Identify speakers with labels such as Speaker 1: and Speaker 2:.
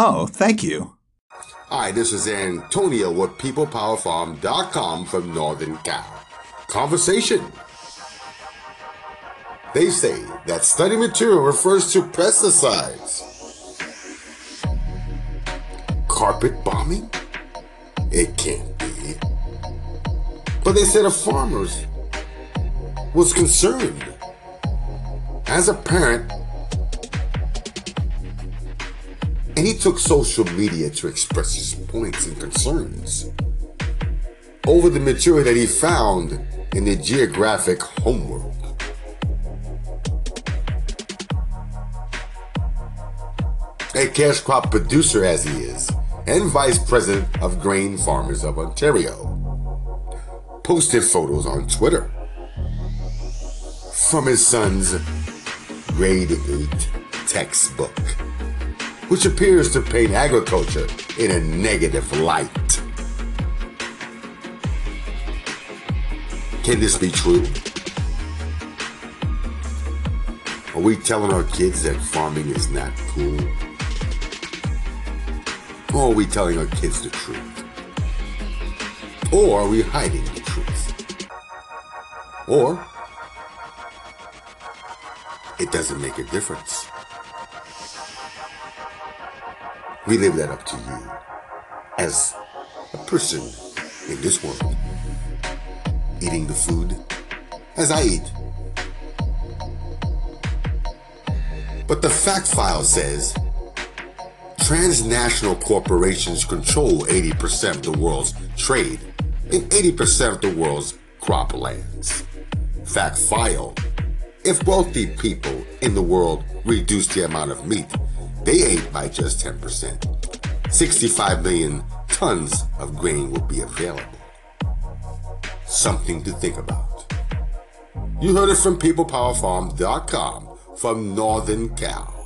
Speaker 1: Oh, thank you.
Speaker 2: Hi, this is Antonio with PeoplePowerFarm.com from Northern Cal. Conversation. They say that study material refers to pesticides. Carpet bombing? It can't be. But they said a farmers was concerned. As a parent, and he took social media to express his points and concerns over the material that he found in the geographic homework. A cash crop producer as he is, and vice president of Grain Farmers of Ontario, posted photos on Twitter from his son's grade 8 textbook, which appears to paint agriculture in a negative light. Can this be true? Are we telling our kids that farming is not cool? Or are we telling our kids the truth? Or are we hiding the truth? Or it doesn't make a difference. We leave that up to you as a person in this world, eating the food as I eat. But the fact file says transnational corporations control 80% of the world's trade and 80% of the world's croplands. Fact file if wealthy people in the world reduce the amount of meat they ate by just 10%, 65 million tons of grain will be available. Something to think about. You heard it from PeoplePowerFarm.com from Northern Cal.